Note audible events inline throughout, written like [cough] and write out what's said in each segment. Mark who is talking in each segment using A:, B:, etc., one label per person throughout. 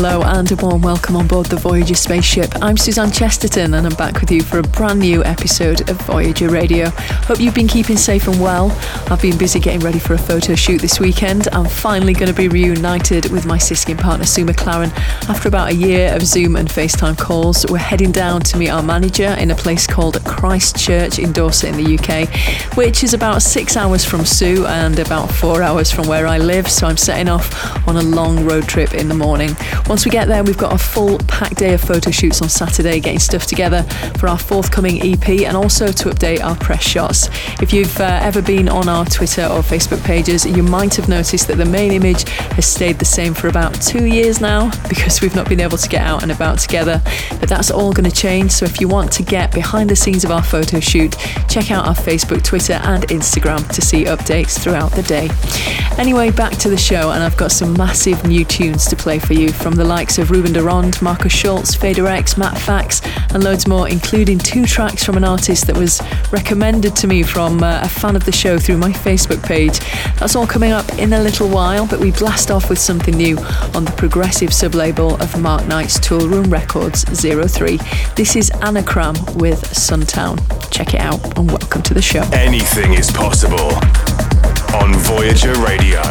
A: Hello and a warm welcome on board the Voyager spaceship. I'm Suzanne Chesterton and I'm back with you for a brand new episode of Voyager Radio. Hope you've been keeping safe and well. I've been busy getting ready for a photo shoot this weekend. I'm finally going to be reunited with my Siskin partner Sue McLaren after about a year of Zoom and FaceTime calls. We're heading down to meet our manager in a place called Christchurch in Dorset in the UK, which is about six hours from Sue and about four hours from where I live. So I'm setting off on a long road trip in the morning. Once we get there, we've got a full packed day of photo shoots on Saturday, getting stuff together for our forthcoming EP and also to update our press shots. If you've uh, ever been on our Twitter or Facebook pages, you might have noticed that the main image has stayed the same for about two years now [laughs] because we've not been able to get out and about together. But that's all going to change. So if you want to get behind the scenes of our photo shoot, check out our Facebook, Twitter, and Instagram to see updates throughout the day. Anyway, back to the show, and I've got some massive new tunes to play for you from the likes of Ruben de Markus Schulz, Fader X, Matt Fax, and loads more, including two tracks from an artist that was recommended to me from uh, a fan of the show through my Facebook page. That's all coming up in a little while, but we blast off with something new on the progressive sublabel of Mark Knight's Toolroom Records 03. This is Anagram with Suntown. Check it out and welcome to the show.
B: Anything is possible on Voyager Radio.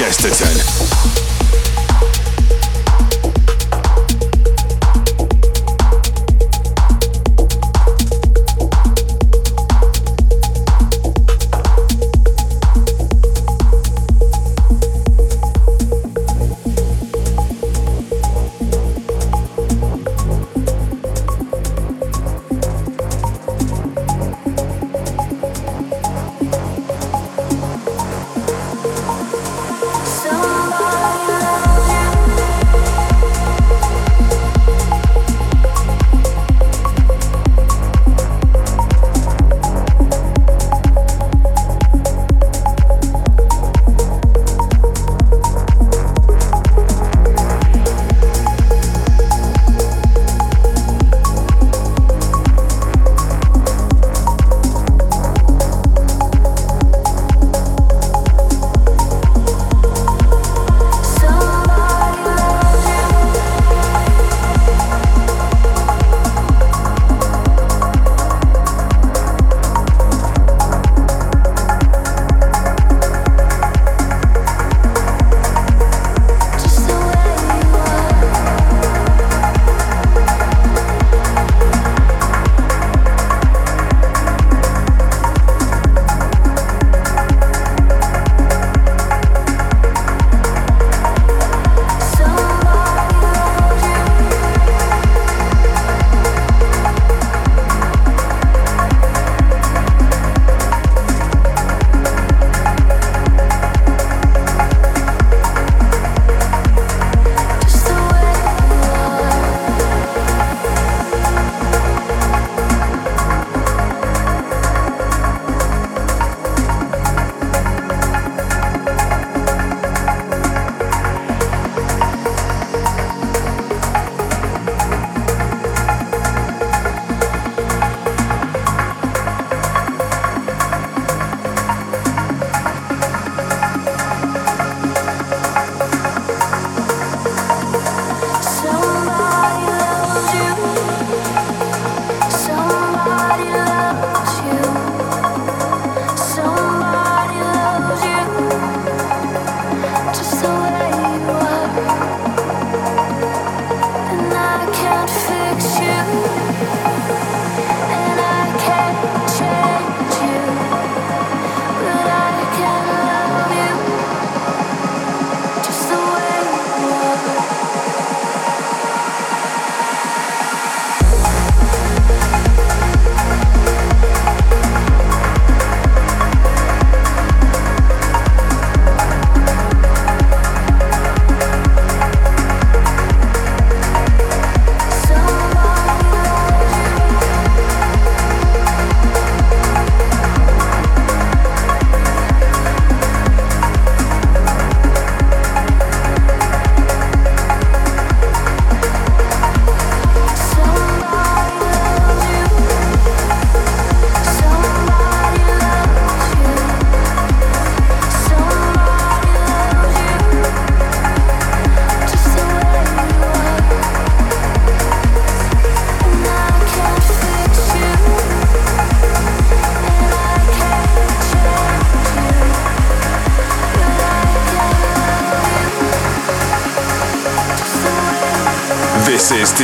C: Suzanne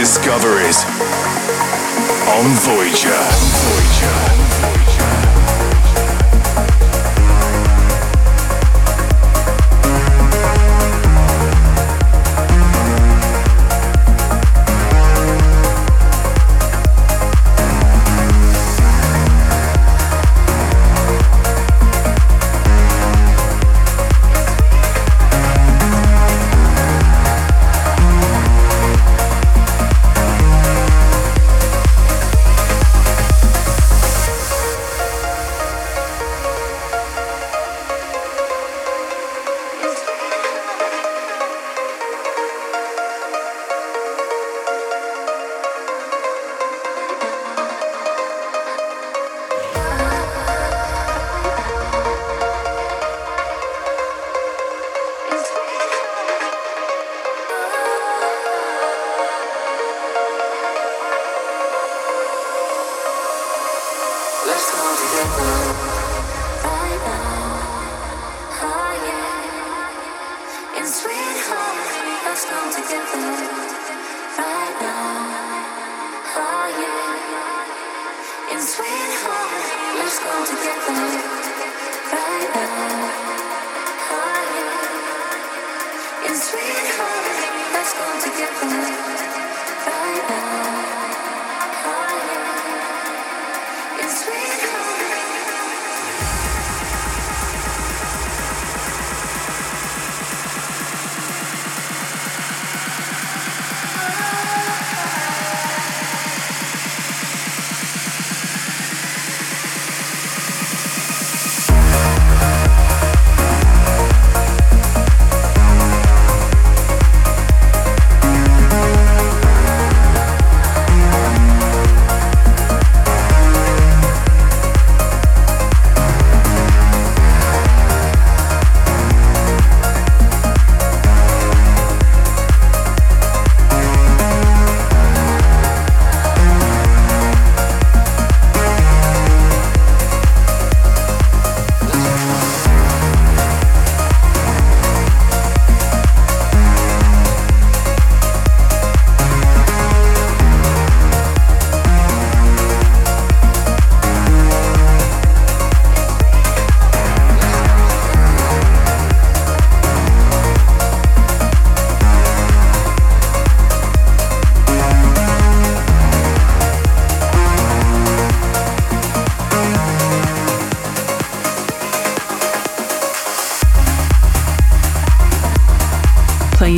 C: Discoveries on Voyager.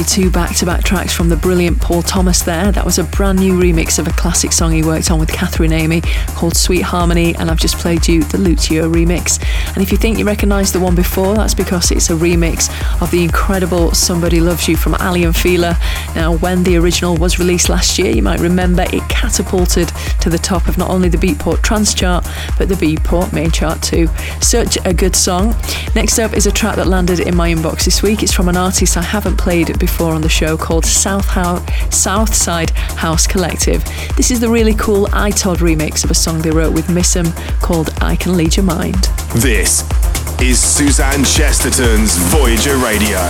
A: Two back to back tracks from the brilliant Paul Thomas there. That was a brand new remix of a classic song he worked on with Catherine Amy called Sweet Harmony, and I've just played you the Lutio remix. And if you think you recognise the one before, that's because it's a remix of the incredible Somebody Loves You from Aly and Fila. Now, when the original was released last year, you might remember it catapulted to the top of not only the Beatport Trance chart, but the Beatport main chart too. Such a good song. Next up is a track that landed in my inbox this week. It's from an artist I haven't played before on the show called South House, Southside House Collective. This is the really cool iTodd remix of a song they wrote with Missum called I Can Lead Your Mind.
D: This is Suzanne Chesterton's Voyager Radio.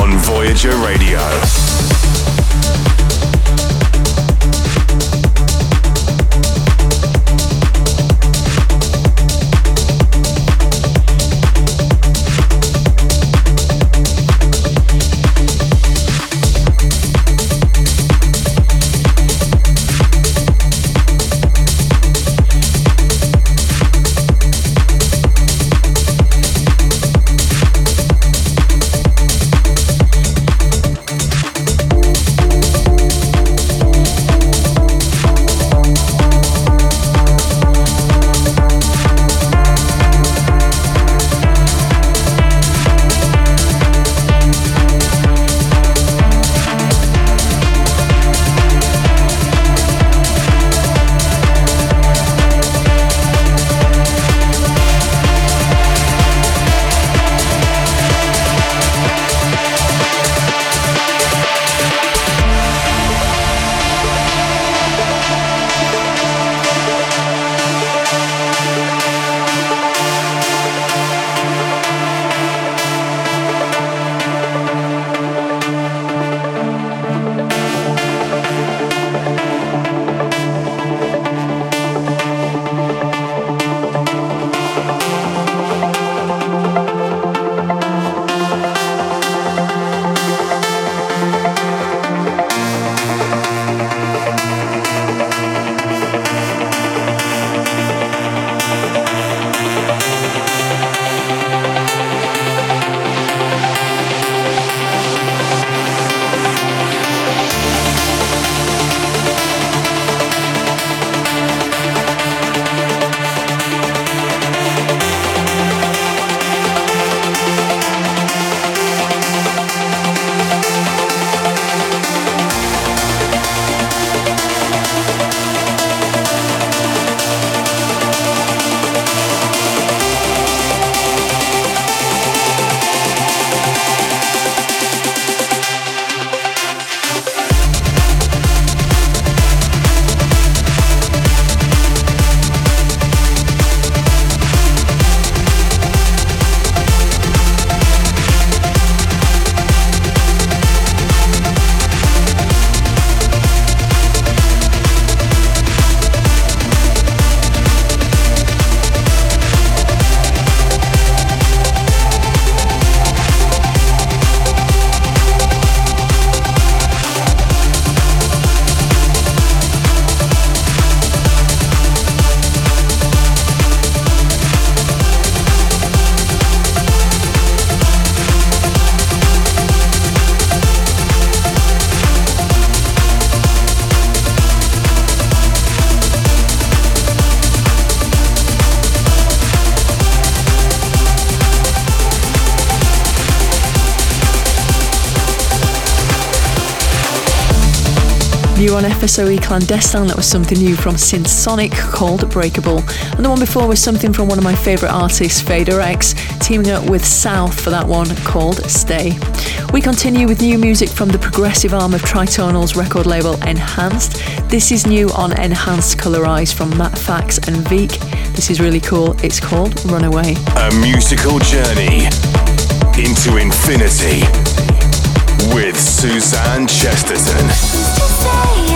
A: on Voyager Radio. FSOE Clandestine, that was something new from Sonic called Breakable. And the one before was something from one of my favourite artists, Fader X, teaming up with South for that one called Stay. We continue with new music from the progressive arm of Tritonal's record label Enhanced. This is new on Enhanced Colorize from Matt Fax and Veek. This is really cool. It's called Runaway.
C: A musical journey into infinity with Suzanne Chesterton.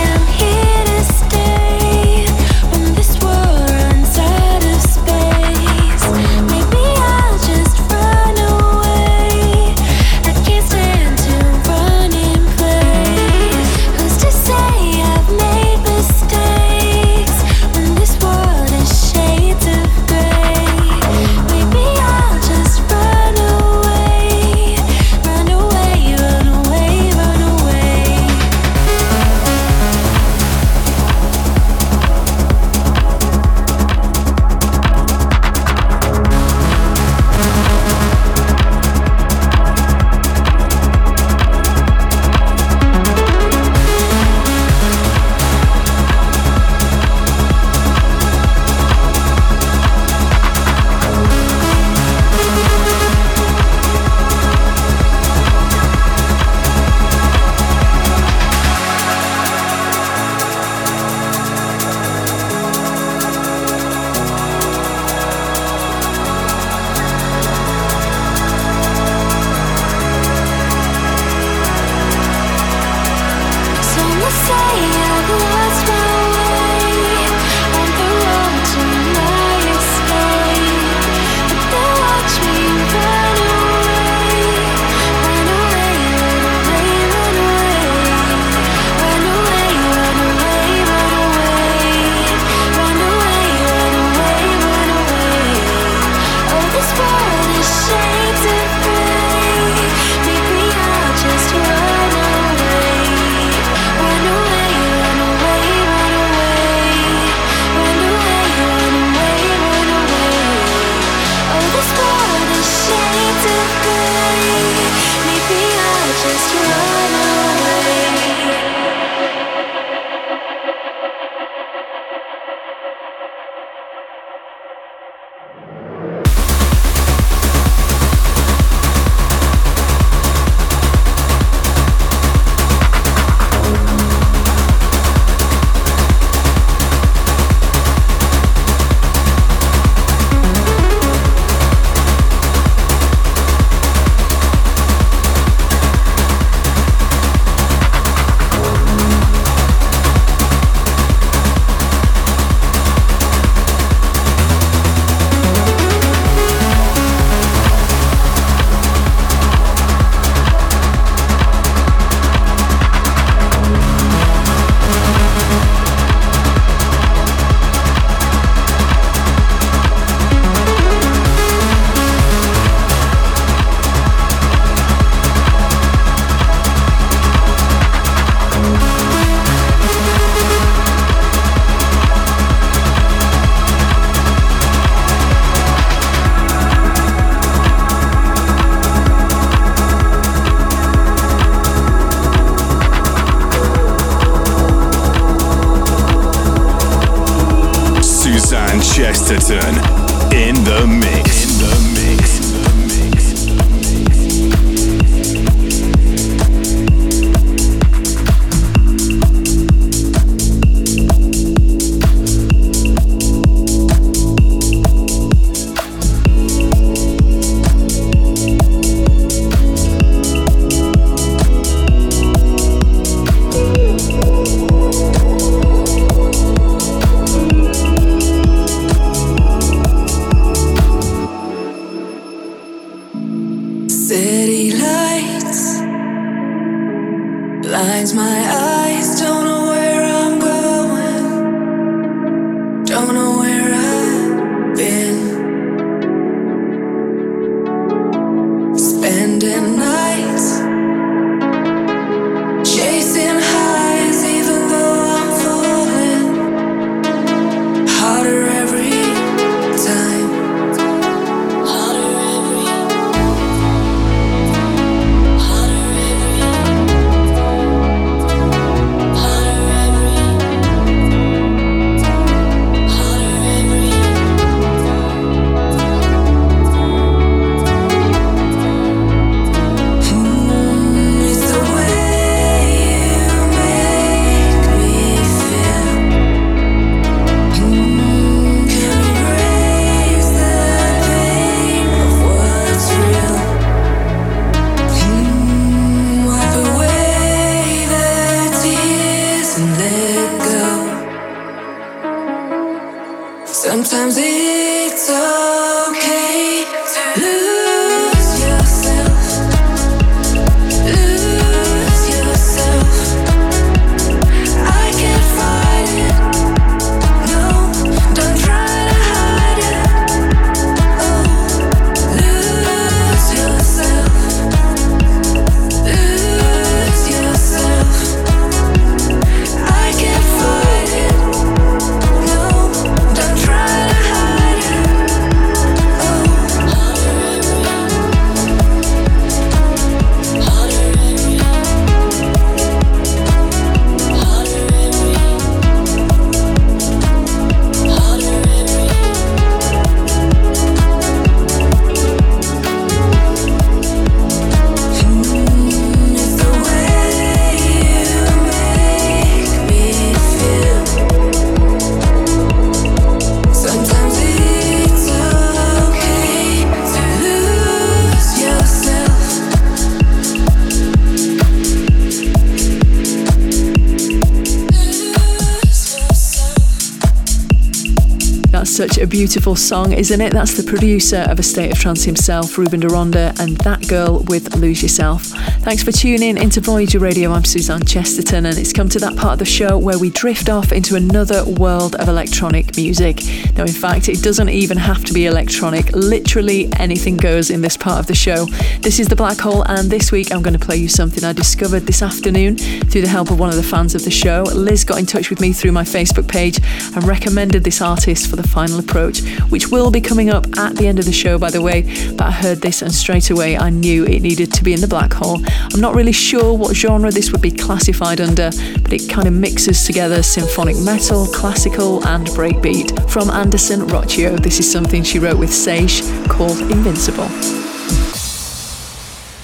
A: Beautiful song, isn't it? That's the producer of A State of Trance himself, Ruben de Ronde, and that girl with Lose Yourself. Thanks for tuning into Voyager Radio. I'm Suzanne Chesterton, and it's come to that part of the show where we drift off into another world of electronic music. Now, in fact, it doesn't even have to be electronic. Literally anything goes in this part of the show. This is The Black Hole, and this week I'm going to play you something I discovered this afternoon through the help of one of the fans of the show. Liz got in touch with me through my Facebook page and recommended this artist for the final approach, which will be coming up at the end of the show, by the way. But I heard this and straight away I knew it needed to be in the black hole. I'm not really sure what genre this would be classified under, but it kind of mixes together symphonic metal, classical, and breakbeat. From Anderson Rocchio, this is something she wrote with Sage called Invincible.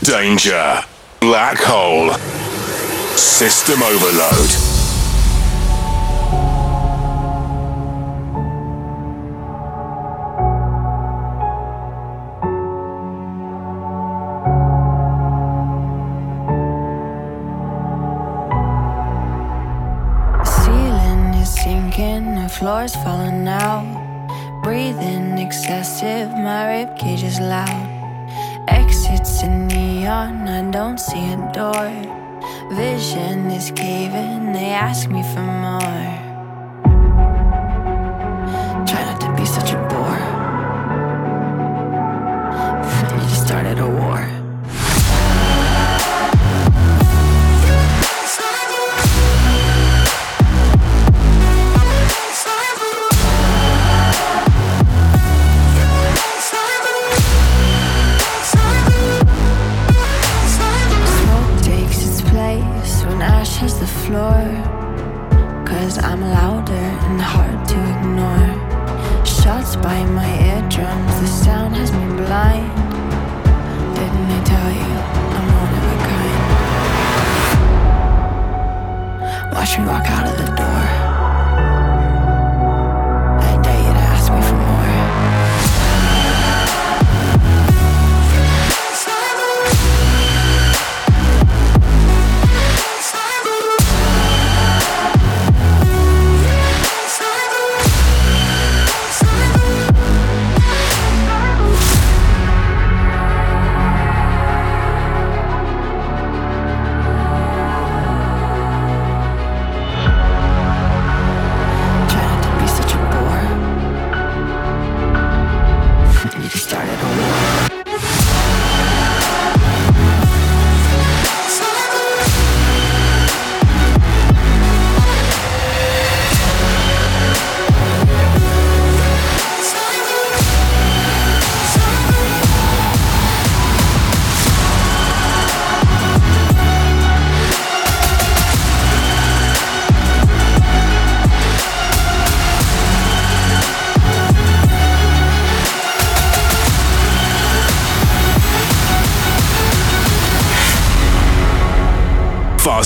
E: Danger. Black hole. System overload.
C: Floor's falling out. Breathing excessive, my rib cage is loud. Exits in neon, I don't see a door. Vision is caving, they ask me for more.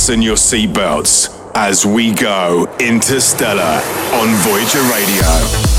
E: Fasten your seatbelts as we go interstellar on Voyager Radio.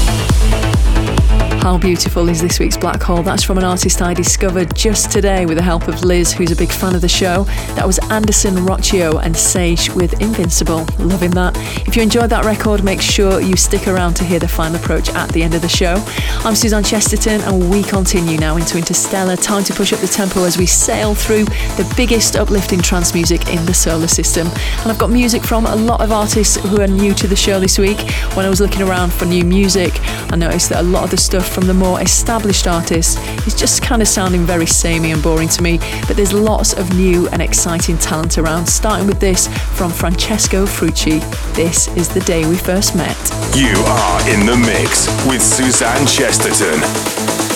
A: How beautiful is this week's Black Hole? That's from an artist I discovered just today with the help of Liz, who's a big fan of the show. That was Anderson Rocchio and Sage with Invincible. Loving that. If you enjoyed that record, make sure you stick around to hear the final approach at the end of the show. I'm Suzanne Chesterton, and we continue now into Interstellar. Time to push up the tempo as we sail through the biggest uplifting trance music in the solar system. And I've got music from a lot of artists who are new to the show this week. When I was looking around for new music, I noticed that a lot of the stuff from the more established artists is just kind of sounding very samey and boring to me, but there's lots of new and exciting talent around, starting with this from Francesco Frucci. This is the day we first met.
B: You are in the mix with Suzanne Chesterton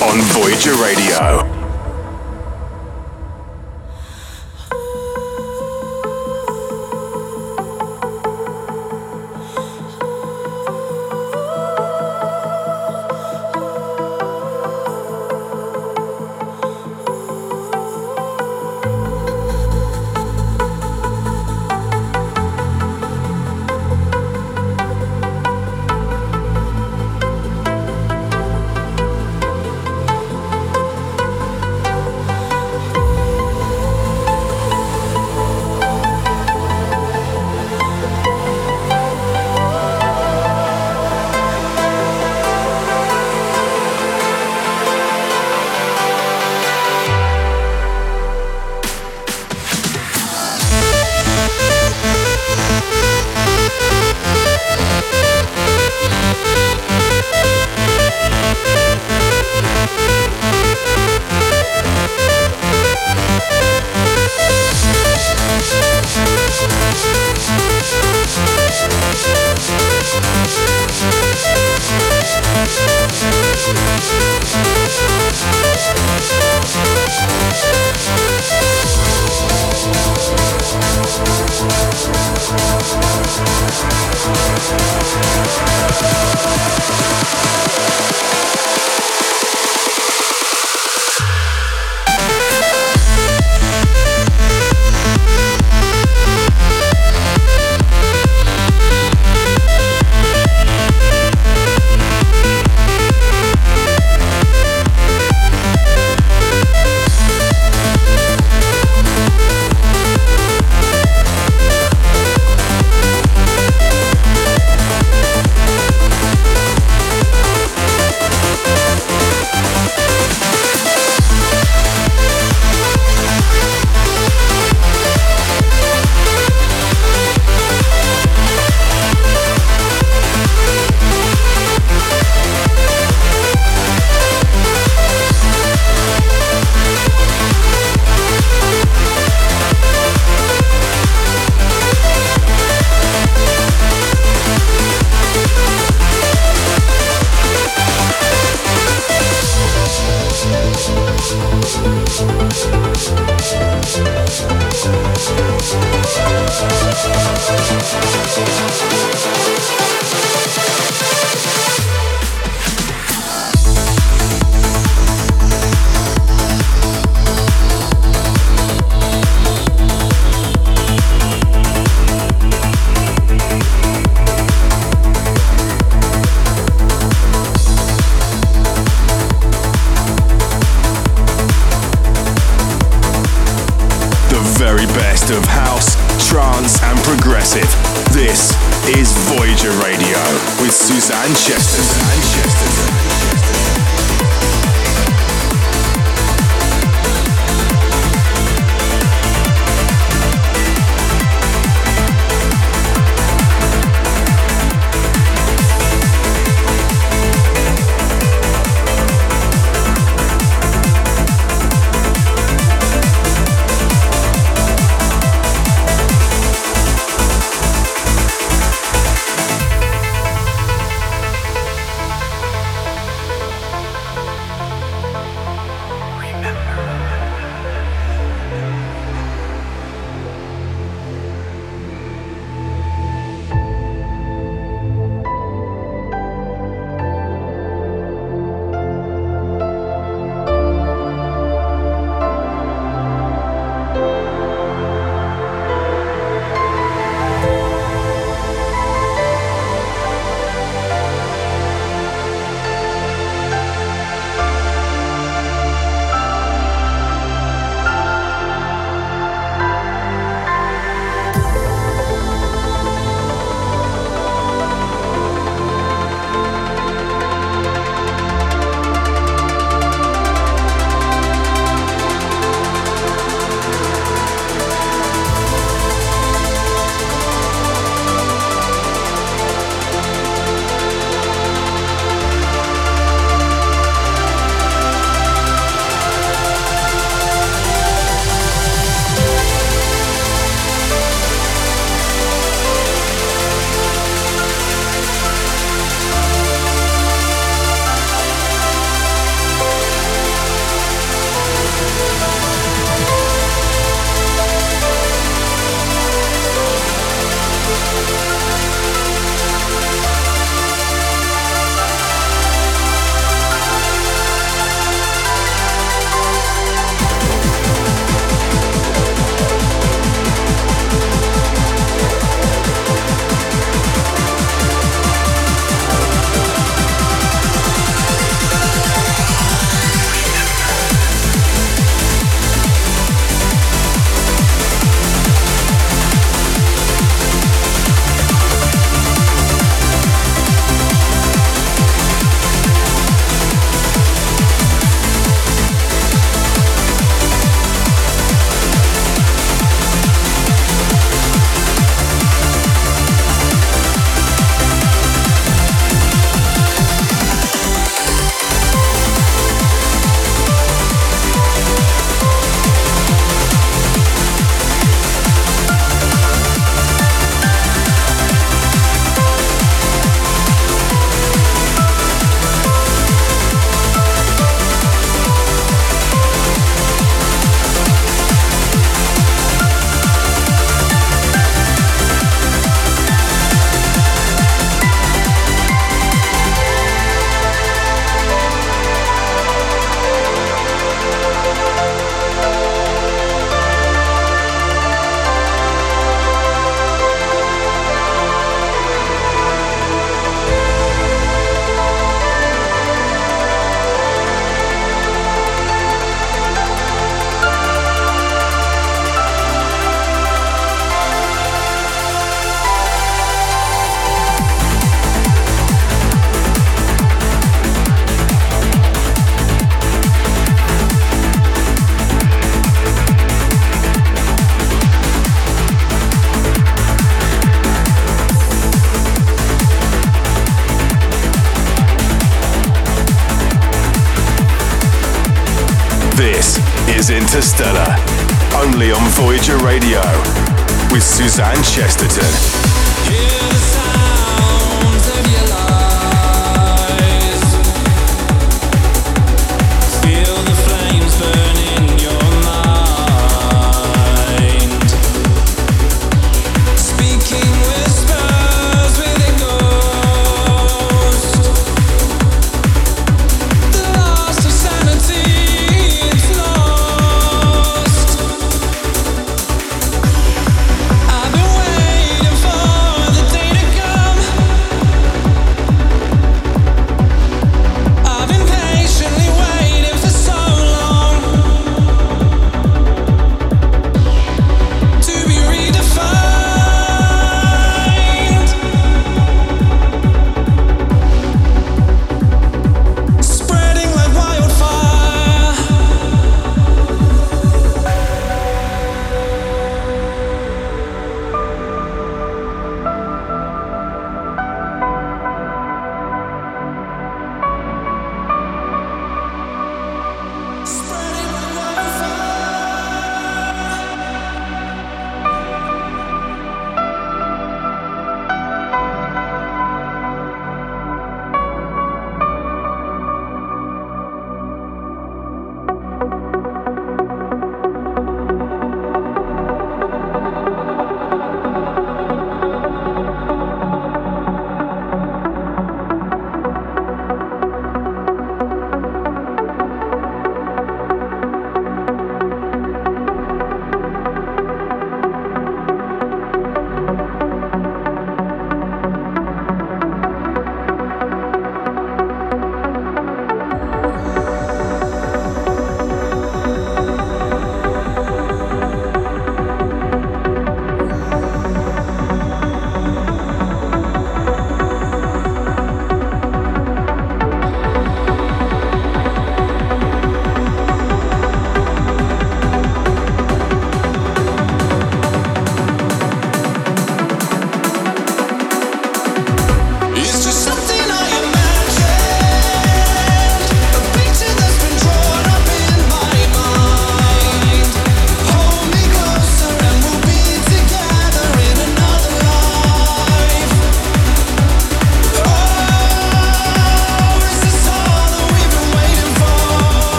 B: on Voyager Radio.
E: Música Interstellar, only on Voyager Radio, with Suzanne Chesterton.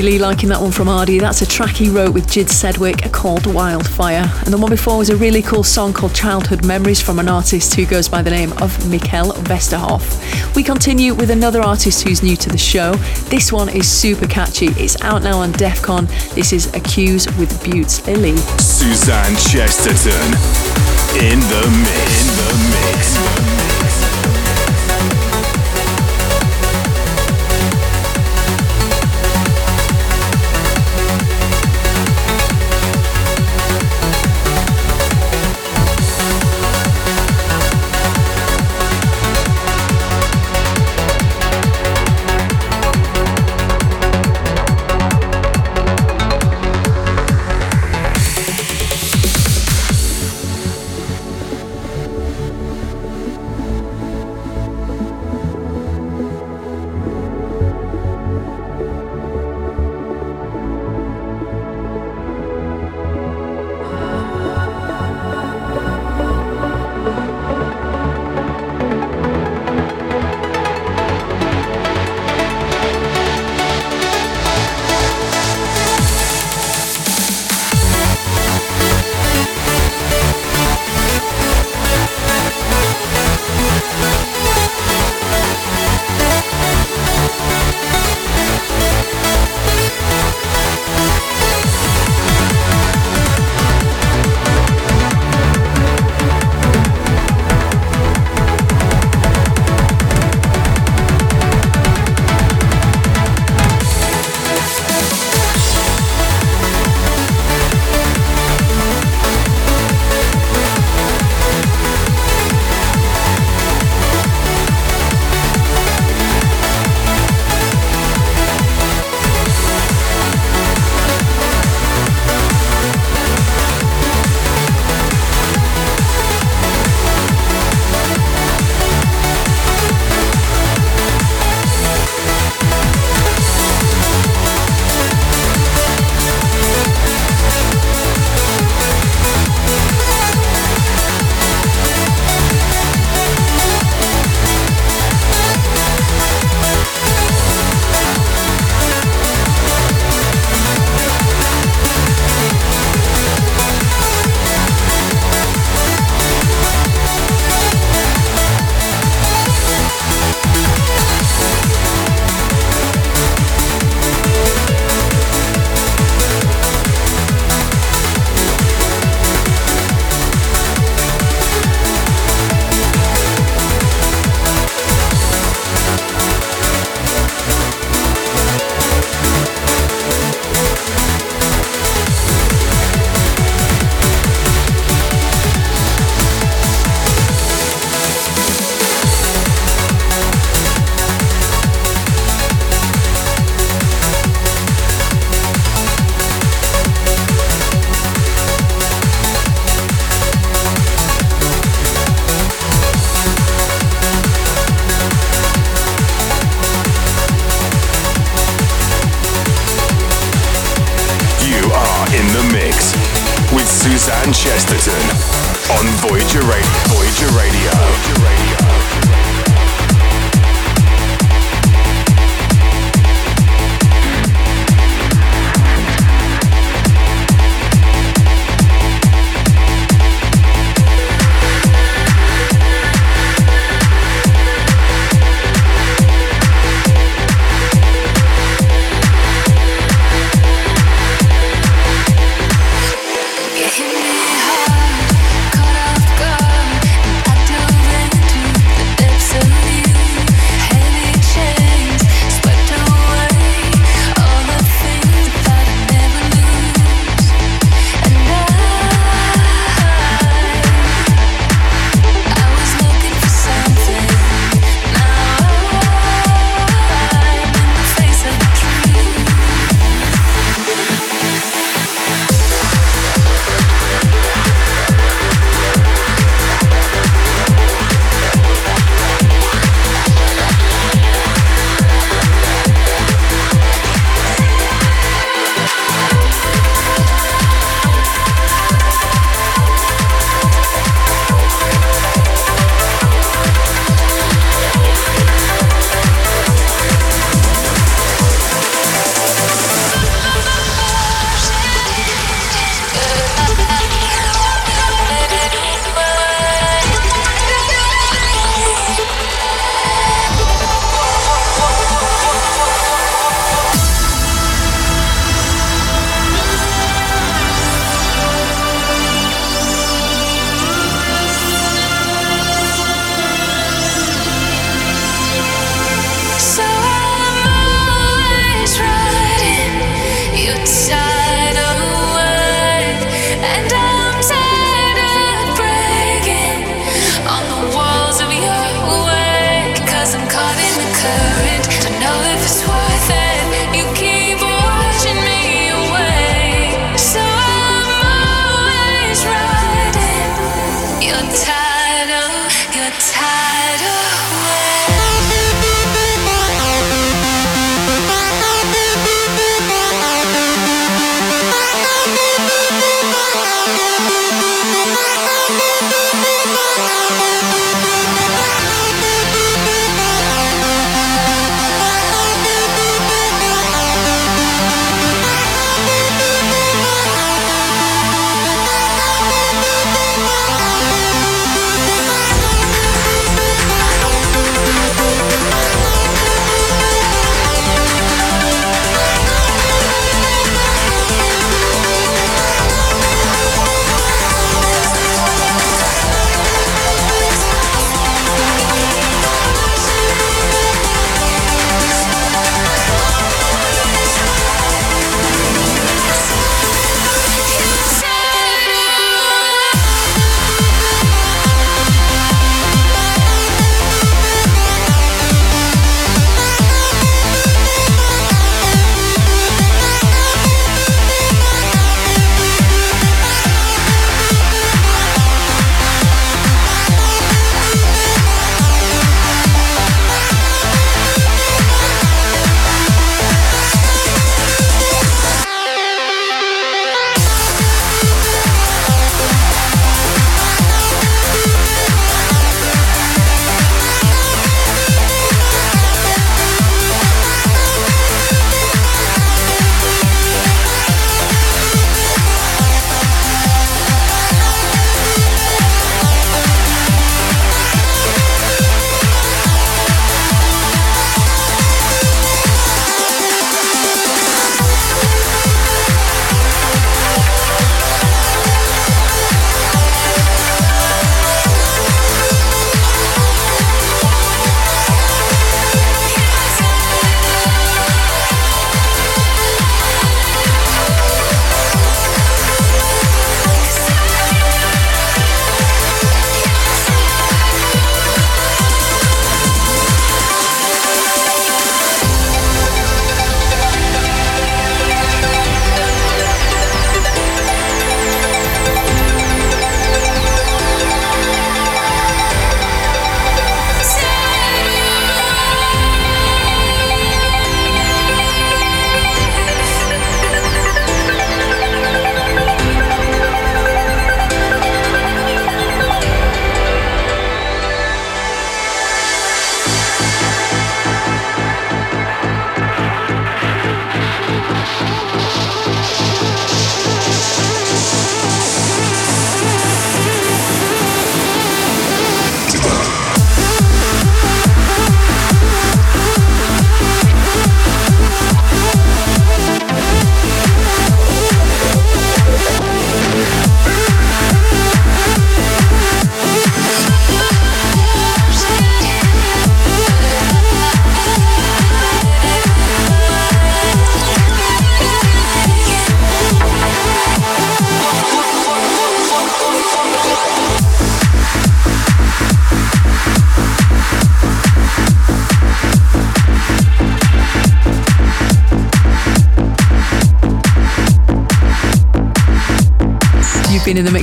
A: Really liking that one from Ardy. That's a track he wrote with Jid Sedwick called Wildfire. And the one before was a really cool song called Childhood Memories from an artist who goes by the name of Mikkel Vesterhoff. We continue with another artist who's new to the show. This one is super catchy. It's out now on Defcon. This is Accuse with Buttes Lily.
E: Suzanne Chesterton in the mix. In the mix.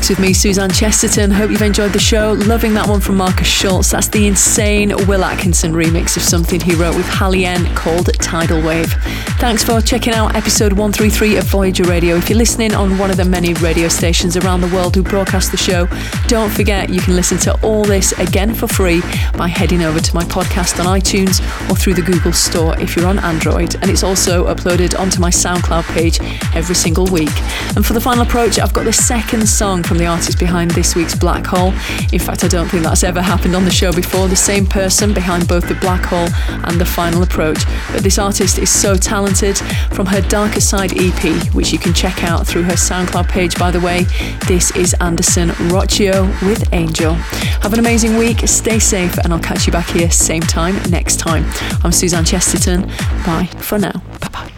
A: With me, Suzanne Chesterton. Hope you've enjoyed the show. Loving that one from Markus Schulz. That's the insane Will Atkinson remix of something he wrote with Hallyen called Tidal Wave. Thanks for checking out episode 133 of Voyager Radio. If you're listening on one of the many radio stations around the world who broadcast the show, don't forget you can listen to all this again for free by heading over to my podcast on iTunes or through the Google Store if you're on Android. And it's also uploaded onto my SoundCloud page every single week. And for the final approach, I've got the second song from the artist behind this week's Black Hole. In fact, I don't think that's ever happened on the show before. The same person behind both the Black Hole and the final approach. But this artist is so talented. From her Darker Side EP, which you can check out through her SoundCloud page, by the way, this is Anderson Rocchio with Angel. Have an amazing week, stay safe, and I'll catch you back here same time next time. I'm Suzanne Chesterton. Bye for now. Bye bye.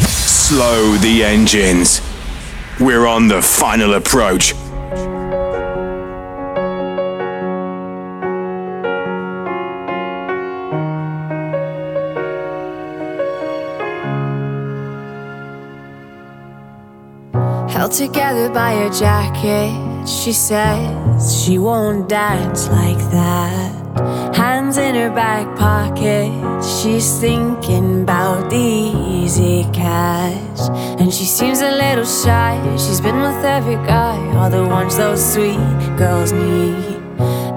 E: Slow the engines. We're on the final approach.
C: Together by her jacket, she says she won't dance like that. Hands in her back pocket, she's thinking about the easy cash. And she seems a little shy, she's been with every guy, all the ones those sweet girls need.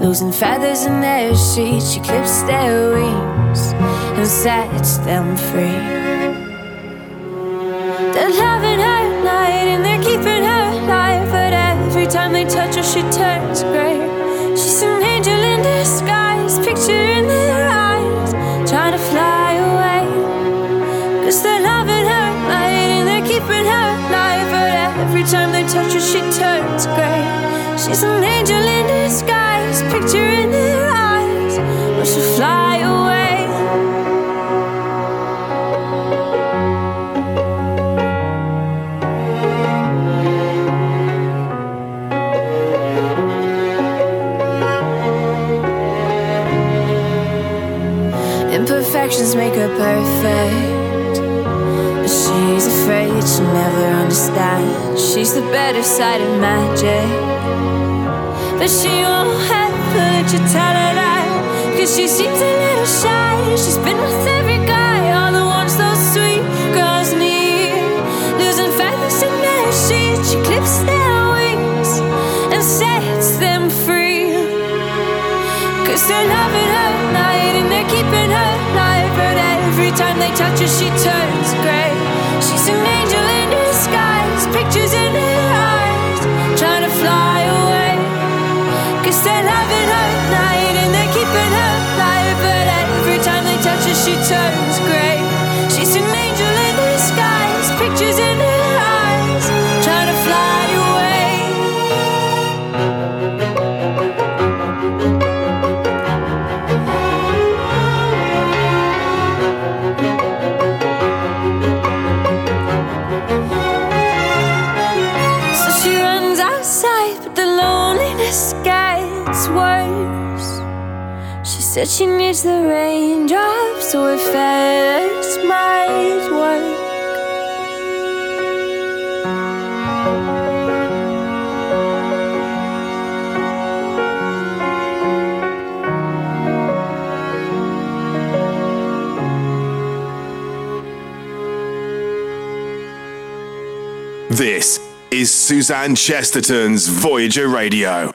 C: Losing feathers in their sheets, she clips their wings and sets them free. They're she turns gray. She's an angel in disguise, picture in their eyes, trying to fly away. Cause they're loving her night and they're keeping her alive, but every time they touch her, she turns gray. She's an angel Make her perfect. But she's afraid she'll never understand. She's the better side of magic. But she won't ever you tell her that. Cause she seems a little shy. She's been with every guy, all the ones those sweet girls need. Losing feathers in their sheets, she clips their wings and sets them free. Cause they're loving her time they touch her, she turns gray. She's an said she needs the raindrops so her feathers might work.
E: This is Suzanne Chesterton's Voyager Radio.